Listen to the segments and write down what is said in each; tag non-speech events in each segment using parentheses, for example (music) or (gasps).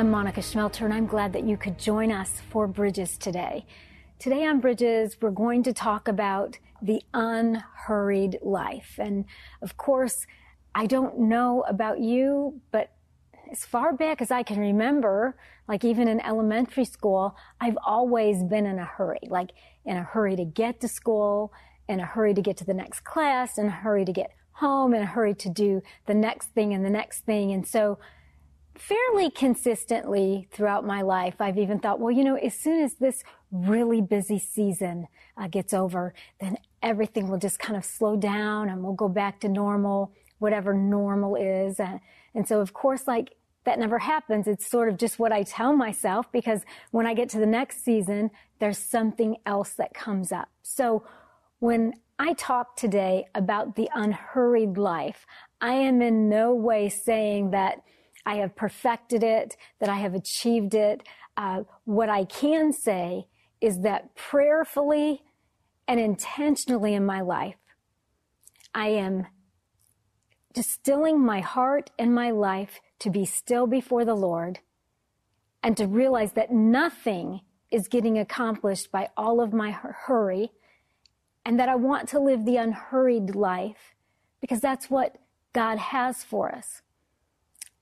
I'm Monica Schmelter, and I'm glad that you could join us for Bridges today. Today on Bridges, we're going to talk about the unhurried life. And of course, I don't know about you, but as far back as I can remember, like even in elementary school, I've always been in a hurry, like in a hurry to get to school, in a hurry to get to the next class, in a hurry to get home, in a hurry to do the next thing and the next thing. And so fairly consistently throughout my life, I've even thought, well, you know, as soon as this really busy season uh, gets over, then everything will just kind of slow down and we'll go back to normal, whatever normal is. Uh, and so, of course, like that never happens. It's sort of just what I tell myself because when I get to the next season, there's something else that comes up. So when I talk today about the unhurried life, I am in no way saying that I have perfected it, that I have achieved it. Uh, what I can say is that prayerfully and intentionally in my life, I am distilling my heart and my life to be still before the Lord and to realize that nothing is getting accomplished by all of my hurry and that I want to live the unhurried life because that's what God has for us.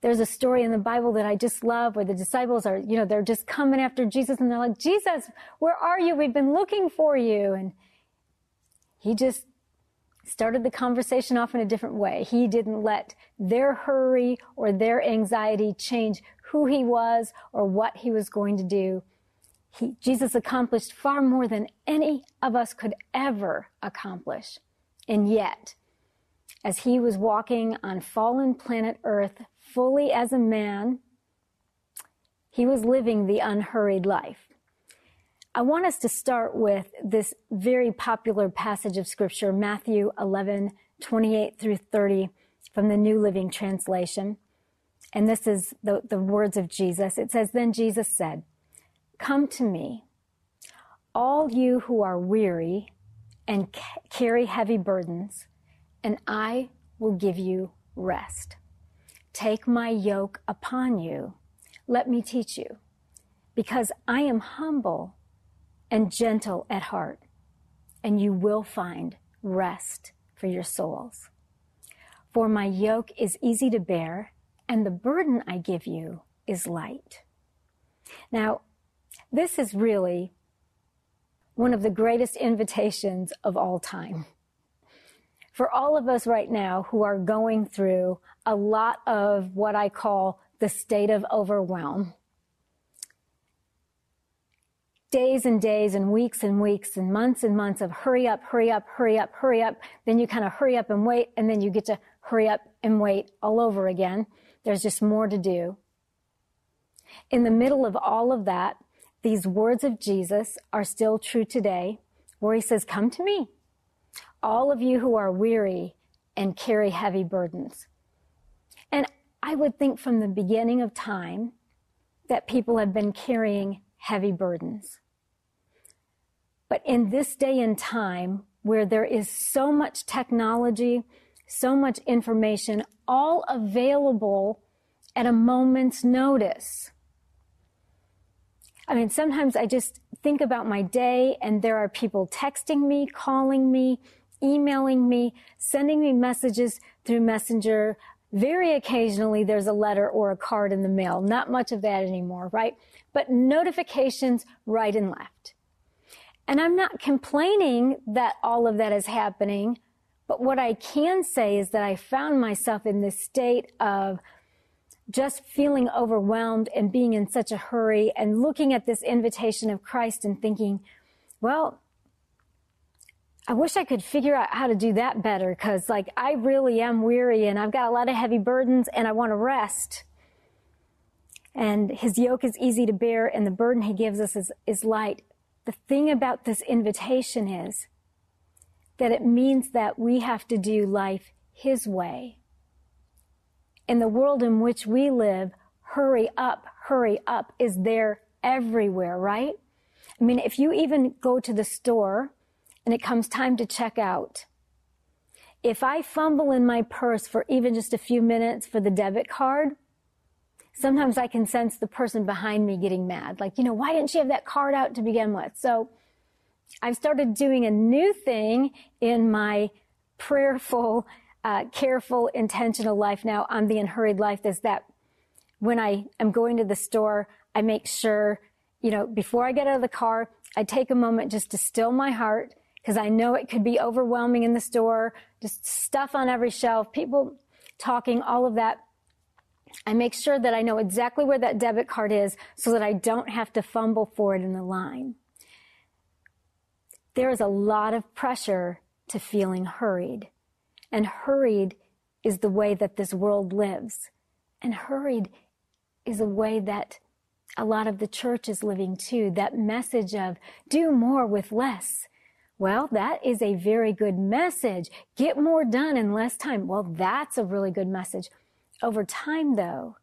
There's a story in the Bible that I just love where the disciples are, you know, they're just coming after Jesus and they're like, Jesus, where are you? We've been looking for you. And he just started the conversation off in a different way. He didn't let their hurry or their anxiety change who he was or what he was going to do. He, Jesus accomplished far more than any of us could ever accomplish. And yet, as he was walking on fallen planet Earth fully as a man, he was living the unhurried life. I want us to start with this very popular passage of scripture, Matthew 11, 28 through 30 from the New Living Translation. And this is the, the words of Jesus. It says, Then Jesus said, Come to me, all you who are weary and ca- carry heavy burdens, and I will give you rest. Take my yoke upon you. Let me teach you, because I am humble and gentle at heart, and you will find rest for your souls. For my yoke is easy to bear, and the burden I give you is light. Now, this is really one of the greatest invitations of all time for all of us right now who are going through a lot of what I call the state of overwhelm. Days and days and weeks and weeks and months and months of hurry up, hurry up, hurry up, hurry up. Then you kind of hurry up and wait, and then you get to hurry up and wait all over again. There's just more to do. In the middle of all of that, these words of Jesus are still true today, where he says, Come to me all of you who are weary and carry heavy burdens. And I would think from the beginning of time that people have been carrying heavy burdens. But in this day and time where there is so much technology, so much information, all available at a moment's notice. I mean, sometimes I just think about my day and there are people texting me, calling me, emailing me, sending me messages through Messenger. Very occasionally there's a letter or a card in the mail. Not much of that anymore, right? But notifications right and left. And I'm not complaining that all of that is happening, but what I can say is that I found myself in this state of just feeling overwhelmed and being in such a hurry and looking at this invitation of Christ and thinking, well, I wish I could figure out how to do that better because, like, I really am weary and I've got a lot of heavy burdens and I want to rest. And his yoke is easy to bear and the burden he gives us is, is light. The thing about this invitation is that it means that we have to do life his way. In the world in which we live, hurry up, hurry up is there everywhere, right? I mean, if you even go to the store and it comes time to check out. If I fumble in my purse for even just a few minutes for the debit card, sometimes I can sense the person behind me getting mad. Like, you know, why didn't she have that card out to begin with? So I've started doing a new thing in my prayerful, uh, careful, intentional life now on the unhurried life is that when I am going to the store, I make sure, you know, before I get out of the car, I take a moment just to still my heart because I know it could be overwhelming in the store, just stuff on every shelf, people talking, all of that. I make sure that I know exactly where that debit card is so that I don't have to fumble for it in the line. There is a lot of pressure to feeling hurried. And hurried is the way that this world lives. And hurried is a way that a lot of the church is living too. That message of do more with less. Well, that is a very good message. Get more done in less time. Well, that's a really good message. Over time, though,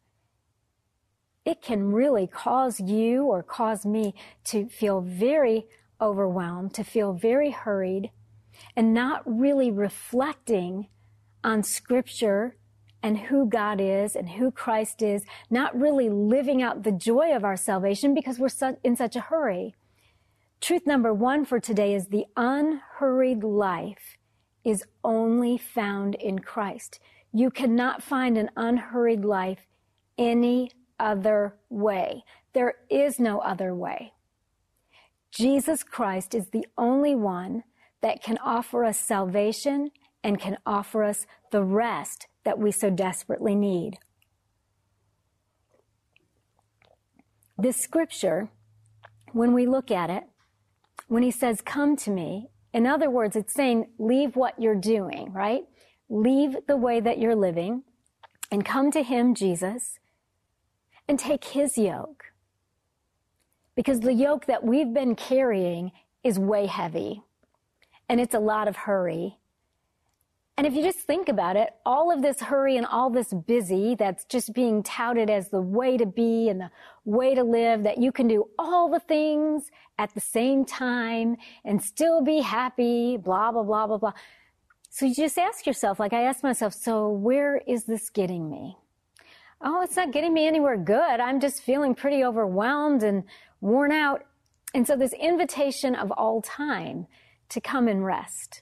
it can really cause you or cause me to feel very overwhelmed, to feel very hurried, and not really reflecting on scripture and who God is and who Christ is, not really living out the joy of our salvation because we're in such a hurry. Truth number one for today is the unhurried life is only found in Christ. You cannot find an unhurried life any other way. There is no other way. Jesus Christ is the only one that can offer us salvation and can offer us the rest that we so desperately need. This scripture, when we look at it, when he says, Come to me, in other words, it's saying, Leave what you're doing, right? leave the way that you're living and come to Him, Jesus, and take His yoke. Because the yoke that we've been carrying is way heavy and it's a lot of hurry. And if you just think about it, all of this hurry and all this busy that's just being touted as the way to be and the way to live, that you can do all the things at the same time and still be happy, blah, blah, blah, blah, blah. So you just ask yourself, like I asked myself, so where is this getting me? Oh, it's not getting me anywhere good. I'm just feeling pretty overwhelmed and worn out. And so this invitation of all time to come and rest.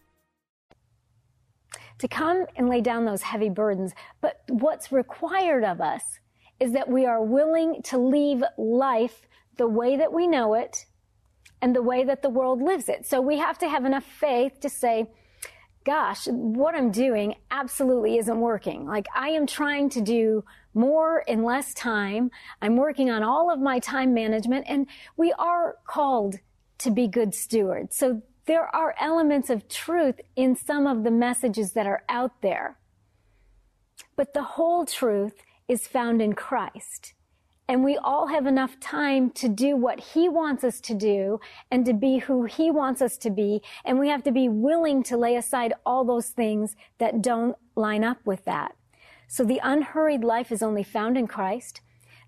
To come and lay down those heavy burdens, but what's required of us is that we are willing to leave life the way that we know it and the way that the world lives it. So we have to have enough faith to say, gosh, what I'm doing absolutely isn't working. Like I am trying to do more in less time. I'm working on all of my time management and we are called to be good stewards. So there are elements of truth in some of the messages that are out there. But the whole truth is found in Christ and we all have enough time to do what he wants us to do and to be who he wants us to be. And we have to be willing to lay aside all those things that don't line up with that. So the unhurried life is only found in Christ.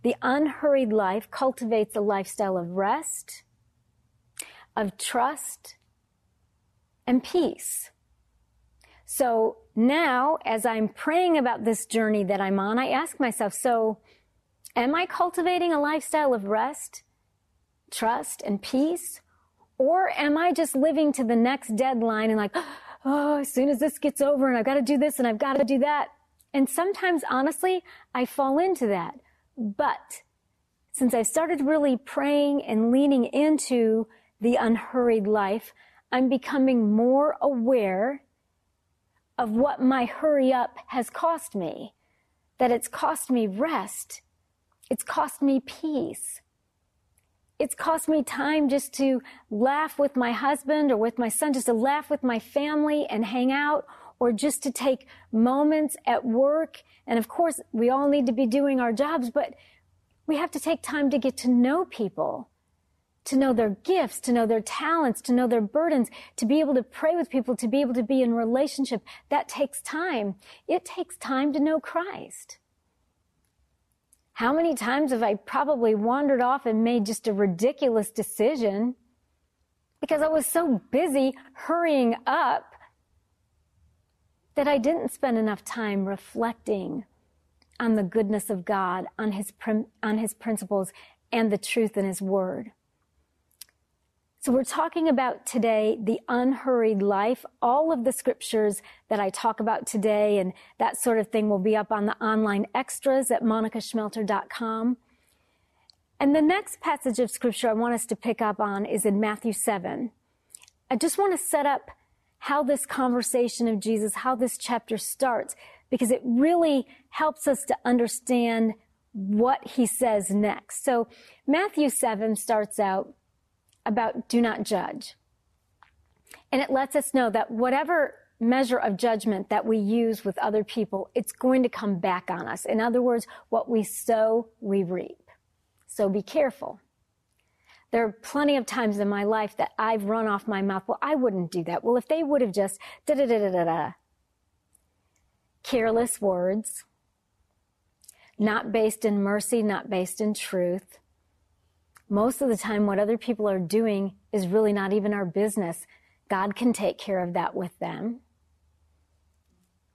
The unhurried life cultivates a lifestyle of rest, of trust, and peace. So now, as I'm praying about this journey that I'm on, I ask myself, so Am I cultivating a lifestyle of rest, trust, and peace? Or am I just living to the next deadline and like, (gasps) oh, as soon as this gets over and I've got to do this and I've got to do that. And sometimes, honestly, I fall into that. But since I started really praying and leaning into the unhurried life, I'm becoming more aware of what my hurry up has cost me. That it's cost me rest. It's cost me peace. It's cost me time just to laugh with my husband or with my son, just to laugh with my family and hang out, or just to take moments at work. And of course, we all need to be doing our jobs, but we have to take time to get to know people, to know their gifts, to know their talents, to know their burdens, to be able to pray with people, to be able to be in relationship. That takes time. It takes time to know Christ. How many times have I probably wandered off and made just a ridiculous decision because I was so busy hurrying up that I didn't spend enough time reflecting on the goodness of God, on his, on his principles, and the truth in his word. So we're talking about today the unhurried life. All of the scriptures that I talk about today and that sort of thing will be up on the online extras at monicaschmelter.com. And the next passage of scripture I want us to pick up on is in Matthew 7. I just want to set up how this conversation of Jesus, how this chapter starts, because it really helps us to understand what he says next. So Matthew 7 starts out about do not judge. And it lets us know that whatever measure of judgment that we use with other people, it's going to come back on us. In other words, what we sow, we reap. So be careful. There are plenty of times in my life that I've run off my mouth. Well, I wouldn't do that. Well, if they would have just da da da da da da careless words, not based in mercy, not based in truth. Most of the time, what other people are doing is really not even our business. God can take care of that with them.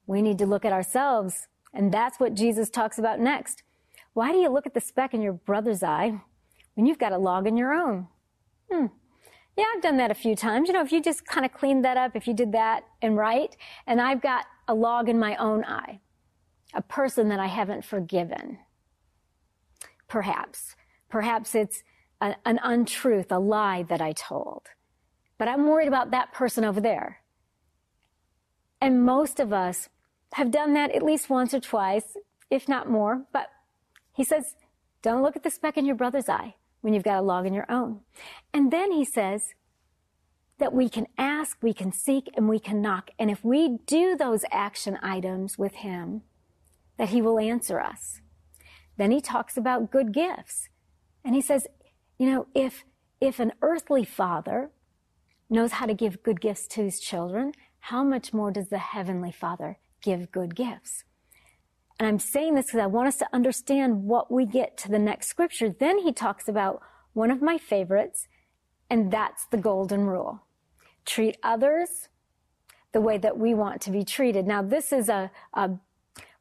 We need to look at ourselves, and that's what Jesus talks about next. Why do you look at the speck in your brother's eye when you've got a log in your own? Hmm. Yeah, I've done that a few times. You know, if you just kind of cleaned that up, if you did that and right, and I've got a log in my own eye, a person that I haven't forgiven. Perhaps. Perhaps it's a, an untruth, a lie that I told. But I'm worried about that person over there. And most of us have done that at least once or twice, if not more. But he says, don't look at the speck in your brother's eye when you've got a log in your own. And then he says, that we can ask, we can seek, and we can knock. And if we do those action items with Him, that He will answer us. Then He talks about good gifts. And He says, you know, if, if an earthly father knows how to give good gifts to his children, how much more does the heavenly father give good gifts? And I'm saying this because I want us to understand what we get to the next scripture. Then he talks about one of my favorites, and that's the golden rule treat others the way that we want to be treated. Now, this is a, a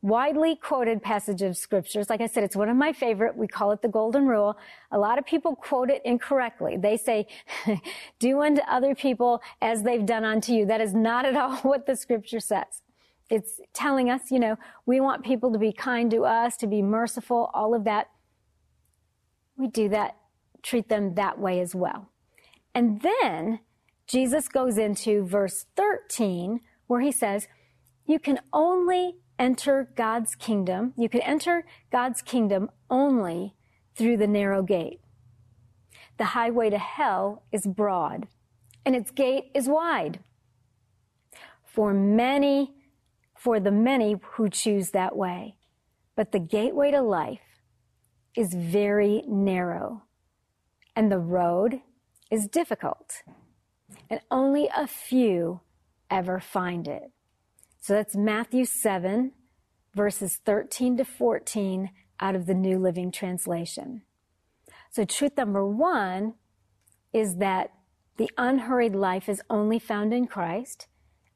widely quoted passage of scriptures. Like I said, it's one of my favorite. We call it the golden rule. A lot of people quote it incorrectly. They say, (laughs) do unto other people as they've done unto you. That is not at all (laughs) what the scripture says. It's telling us, you know, we want people to be kind to us, to be merciful, all of that. We do that, treat them that way as well. And then Jesus goes into verse 13 where he says, you can only enter God's kingdom. You can enter God's kingdom only through the narrow gate. The highway to hell is broad and its gate is wide. For many, for the many who choose that way. But the gateway to life is very narrow and the road is difficult and only a few ever find it. So that's Matthew 7, verses 13 to 14 out of the New Living Translation. So truth number one is that the unhurried life is only found in Christ.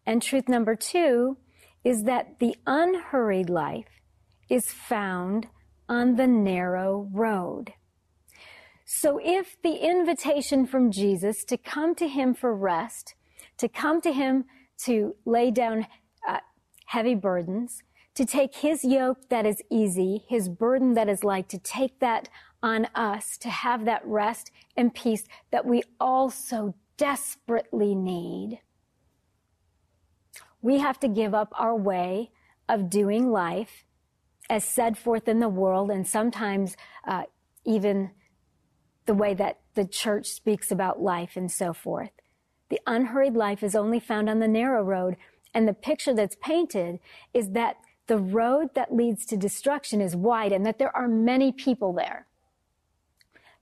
And truth number two is that the unhurried life is found on the narrow road. So if the invitation from Jesus to come to him for rest, to come to him to lay down heavy burdens, to take his yoke that is easy, his burden that is light, to take that on us, to have that rest and peace that we all so desperately need. We have to give up our way of doing life as set forth in the world and sometimes uh, even the way that the church speaks about life and so forth. The unhurried life is only found on the narrow road. And the picture that's painted is that the road that leads to destruction is wide and that there are many people there.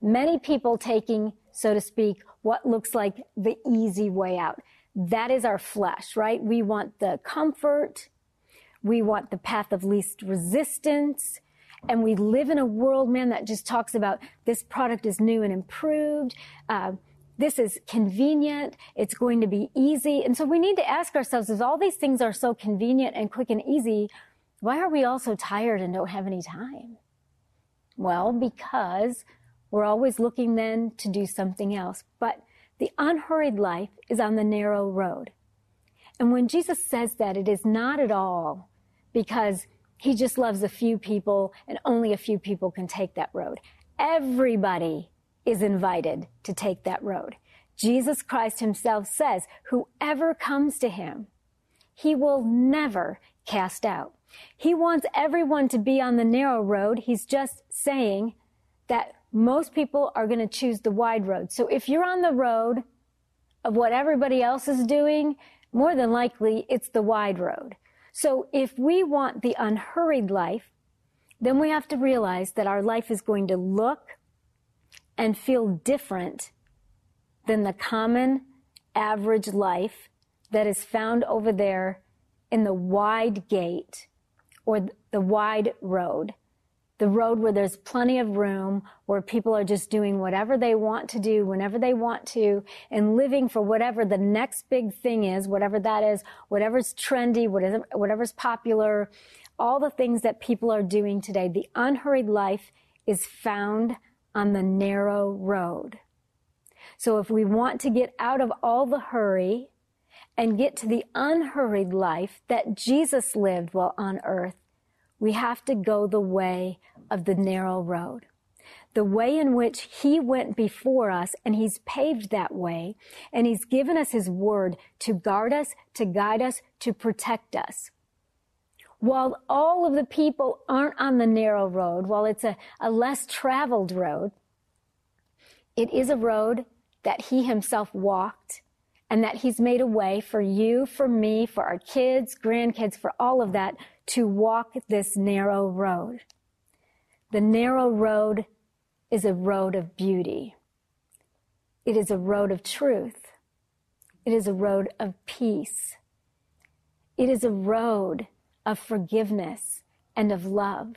Many people taking, so to speak, what looks like the easy way out. That is our flesh, right? We want the comfort. We want the path of least resistance. And we live in a world, man, that just talks about this product is new and improved. Uh, this is convenient. It's going to be easy. And so we need to ask ourselves, if all these things are so convenient and quick and easy, why are we all so tired and don't have any time? Well, because we're always looking then to do something else. But the unhurried life is on the narrow road. And when Jesus says that, it is not at all because he just loves a few people and only a few people can take that road. Everybody is invited to take that road. Jesus Christ himself says, whoever comes to him, he will never cast out. He wants everyone to be on the narrow road. He's just saying that most people are going to choose the wide road. So if you're on the road of what everybody else is doing, more than likely it's the wide road. So if we want the unhurried life, then we have to realize that our life is going to look and feel different than the common average life that is found over there in the wide gate or the wide road. The road where there's plenty of room, where people are just doing whatever they want to do whenever they want to and living for whatever the next big thing is, whatever that is, whatever's trendy, whatever, whatever's popular, all the things that people are doing today. The unhurried life is found on the narrow road. So if we want to get out of all the hurry and get to the unhurried life that Jesus lived while on earth, we have to go the way of the narrow road. The way in which he went before us and he's paved that way and he's given us his word to guard us, to guide us, to protect us while all of the people aren't on the narrow road, while it's a, a less traveled road, it is a road that he himself walked and that he's made a way for you, for me, for our kids, grandkids, for all of that to walk this narrow road. The narrow road is a road of beauty. It is a road of truth. It is a road of peace. It is a road of forgiveness and of love.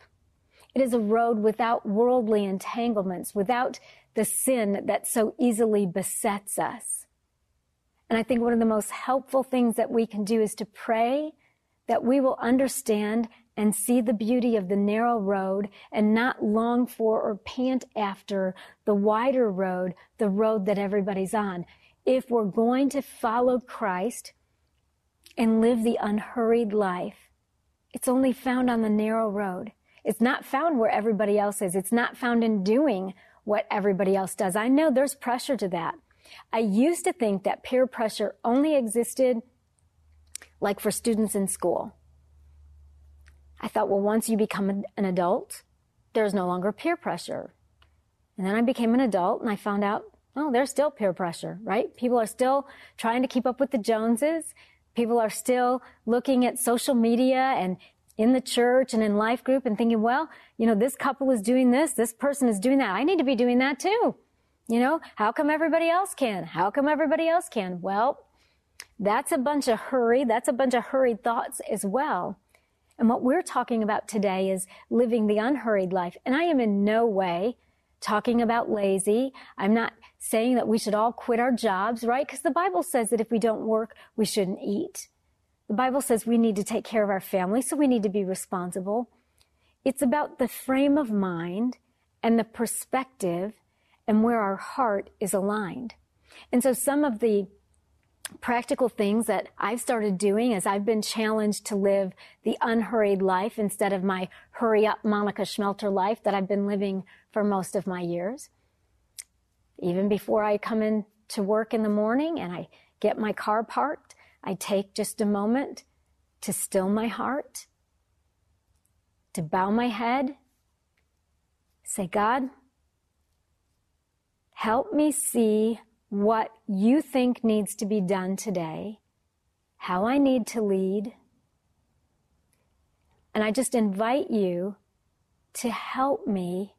It is a road without worldly entanglements, without the sin that so easily besets us. And I think one of the most helpful things that we can do is to pray that we will understand and see the beauty of the narrow road and not long for or pant after the wider road, the road that everybody's on. If we're going to follow Christ and live the unhurried life, it's only found on the narrow road. It's not found where everybody else is. It's not found in doing what everybody else does. I know there's pressure to that. I used to think that peer pressure only existed like for students in school. I thought, well, once you become an adult, there's no longer peer pressure. And then I became an adult and I found out, oh, there's still peer pressure, right? People are still trying to keep up with the Joneses. People are still looking at social media and in the church and in life group and thinking, well, you know, this couple is doing this, this person is doing that. I need to be doing that too. You know, how come everybody else can? How come everybody else can? Well, that's a bunch of hurry. That's a bunch of hurried thoughts as well. And what we're talking about today is living the unhurried life. And I am in no way talking about lazy. I'm not saying that we should all quit our jobs, right? Because the Bible says that if we don't work, we shouldn't eat. The Bible says we need to take care of our family, so we need to be responsible. It's about the frame of mind and the perspective and where our heart is aligned. And so some of the practical things that I've started doing as I've been challenged to live the unhurried life instead of my hurry up Monica Schmelter life that I've been living for most of my years. Even before I come in to work in the morning and I get my car parked, I take just a moment to still my heart, to bow my head, say, God, help me see what you think needs to be done today, how I need to lead. And I just invite you to help me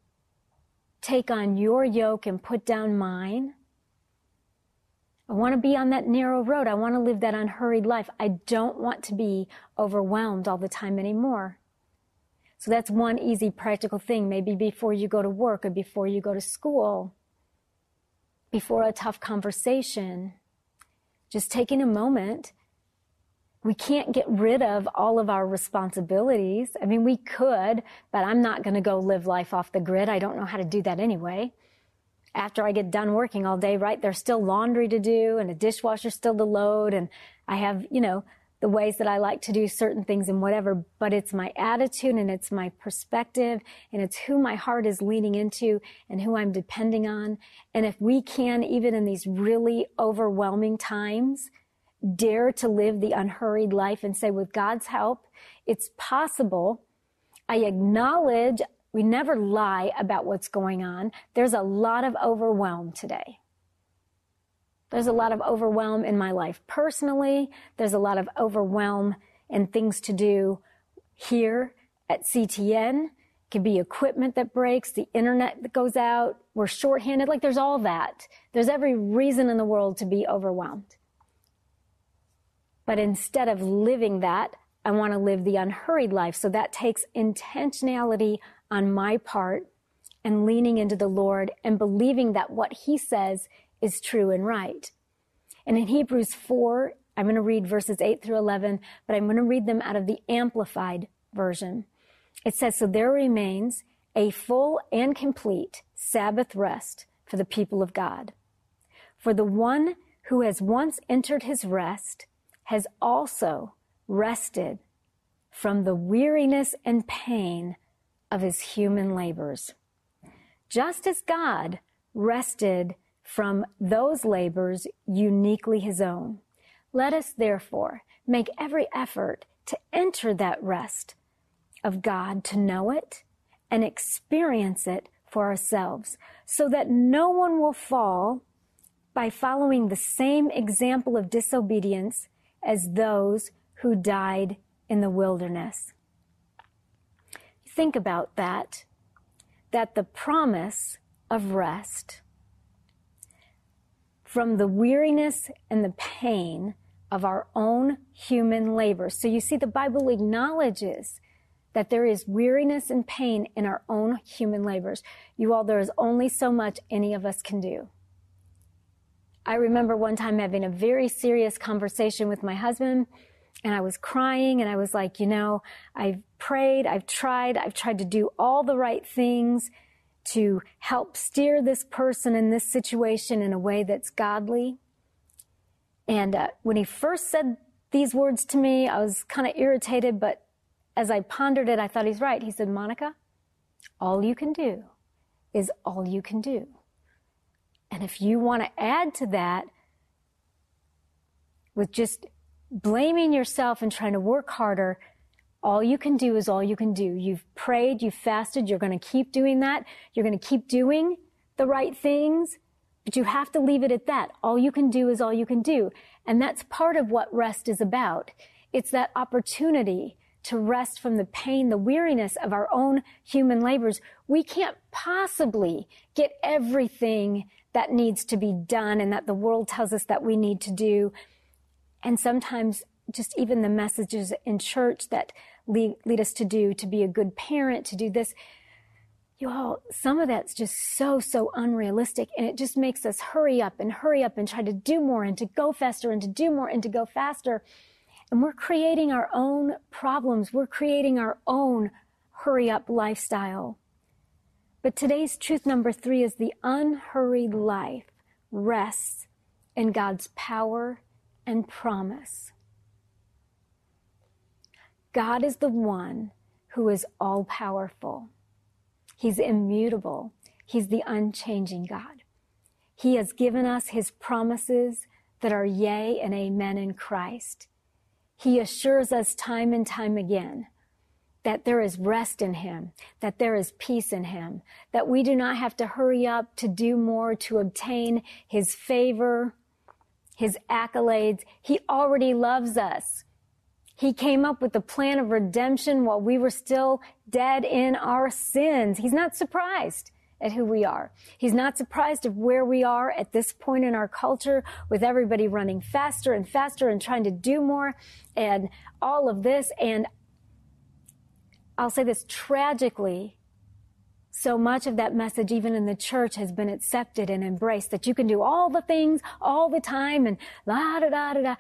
take on your yoke and put down mine. I want to be on that narrow road. I want to live that unhurried life. I don't want to be overwhelmed all the time anymore. So that's one easy practical thing. Maybe before you go to work or before you go to school before a tough conversation, just taking a moment. We can't get rid of all of our responsibilities. I mean, we could, but I'm not going to go live life off the grid. I don't know how to do that anyway. After I get done working all day, right? There's still laundry to do and a dishwasher still to load. And I have, you know, the ways that I like to do certain things and whatever, but it's my attitude and it's my perspective and it's who my heart is leaning into and who I'm depending on. And if we can, even in these really overwhelming times, dare to live the unhurried life and say, with God's help, it's possible. I acknowledge we never lie about what's going on. There's a lot of overwhelm today. There's a lot of overwhelm in my life personally. There's a lot of overwhelm and things to do here at CTN. It could be equipment that breaks, the internet that goes out. We're shorthanded. Like there's all that. There's every reason in the world to be overwhelmed. But instead of living that, I want to live the unhurried life. So that takes intentionality on my part and leaning into the Lord and believing that what he says is true and right. And in Hebrews 4, I'm going to read verses 8 through 11, but I'm going to read them out of the Amplified version. It says, So there remains a full and complete Sabbath rest for the people of God. For the one who has once entered his rest has also rested from the weariness and pain of his human labors. Just as God rested from those labors uniquely his own. Let us therefore make every effort to enter that rest of God, to know it and experience it for ourselves, so that no one will fall by following the same example of disobedience as those who died in the wilderness. Think about that, that the promise of rest from the weariness and the pain of our own human labor. So you see, the Bible acknowledges that there is weariness and pain in our own human labors. You all, there is only so much any of us can do. I remember one time having a very serious conversation with my husband and I was crying and I was like, you know, I've prayed, I've tried, I've tried to do all the right things to help steer this person in this situation in a way that's godly. And uh, when he first said these words to me, I was kind of irritated, but as I pondered it, I thought he's right. He said, Monica, all you can do is all you can do. And if you want to add to that with just blaming yourself and trying to work harder, all you can do is all you can do. You've prayed, you've fasted, you're going to keep doing that. You're going to keep doing the right things, but you have to leave it at that. All you can do is all you can do. And that's part of what rest is about. It's that opportunity to rest from the pain, the weariness of our own human labors. We can't possibly get everything that needs to be done and that the world tells us that we need to do. And sometimes just even the messages in church that lead, lead us to do, to be a good parent, to do this. You all, some of that's just so, so unrealistic. And it just makes us hurry up and hurry up and try to do more and to go faster and to do more and to go faster. And we're creating our own problems. We're creating our own hurry up lifestyle. But today's truth number three is the unhurried life rests in God's power and promise. God is the one who is all powerful. He's immutable. He's the unchanging God. He has given us his promises that are yea and amen in Christ. He assures us time and time again that there is rest in him, that there is peace in him, that we do not have to hurry up to do more to obtain his favor, his accolades. He already loves us. He came up with the plan of redemption while we were still dead in our sins. He's not surprised at who we are. He's not surprised of where we are at this point in our culture with everybody running faster and faster and trying to do more and all of this. And I'll say this tragically, so much of that message, even in the church, has been accepted and embraced that you can do all the things all the time and la da da da da.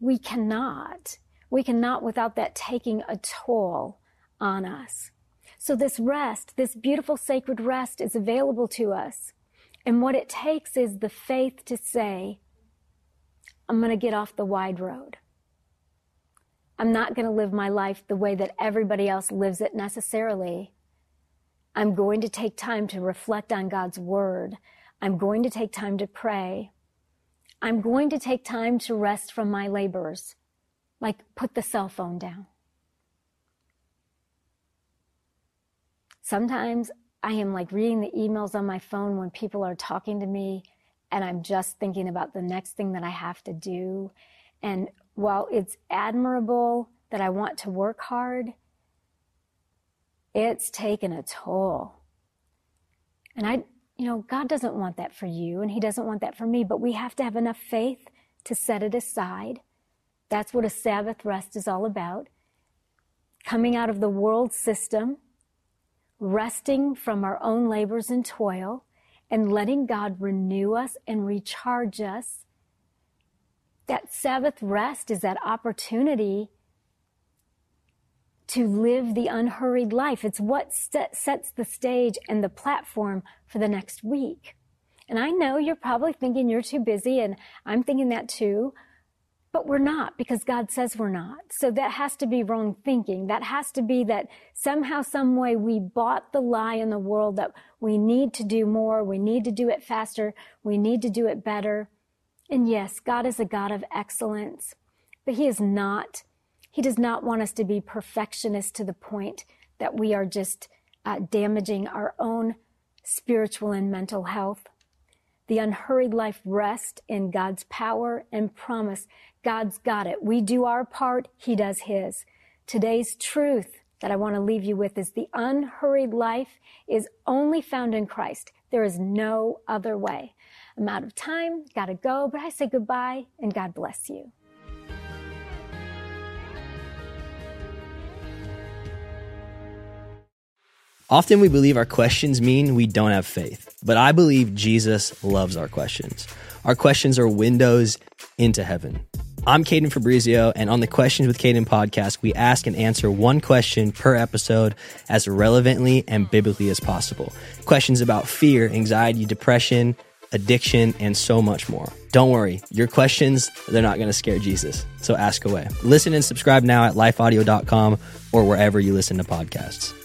We cannot. We cannot without that taking a toll on us. So this rest, this beautiful sacred rest is available to us. And what it takes is the faith to say, I'm going to get off the wide road. I'm not going to live my life the way that everybody else lives it necessarily. I'm going to take time to reflect on God's word. I'm going to take time to pray. I'm going to take time to rest from my labors, like put the cell phone down. Sometimes I am like reading the emails on my phone when people are talking to me and I'm just thinking about the next thing that I have to do. And while it's admirable that I want to work hard, it's taken a toll. And I, you know, God doesn't want that for you and He doesn't want that for me, but we have to have enough faith to set it aside. That's what a Sabbath rest is all about. Coming out of the world system, resting from our own labors and toil, and letting God renew us and recharge us that Sabbath rest is that opportunity to live the unhurried life. It's what sets the stage and the platform for the next week. And I know you're probably thinking you're too busy, and I'm thinking that too, but we're not because God says we're not. So that has to be wrong thinking. That has to be that somehow, some way we bought the lie in the world that we need to do more, we need to do it faster, we need to do it better. And yes, God is a God of excellence, but He is not. He does not want us to be perfectionists to the point that we are just uh, damaging our own spiritual and mental health. The unhurried life rests in God's power and promise. God's got it. We do our part. He does his. Today's truth that I want to leave you with is the unhurried life is only found in Christ. There is no other way. I'm out of time, gotta go, but I say goodbye and God bless you. Often we believe our questions mean we don't have faith, but I believe Jesus loves our questions. Our questions are windows into heaven. I'm Caden Fabrizio, and on the Questions with Caden podcast, we ask and answer one question per episode as relevantly and biblically as possible. Questions about fear, anxiety, depression, addiction, and so much more. Don't worry, your questions, they're not going to scare Jesus. So ask away. Listen and subscribe now at lifeaudio.com or wherever you listen to podcasts.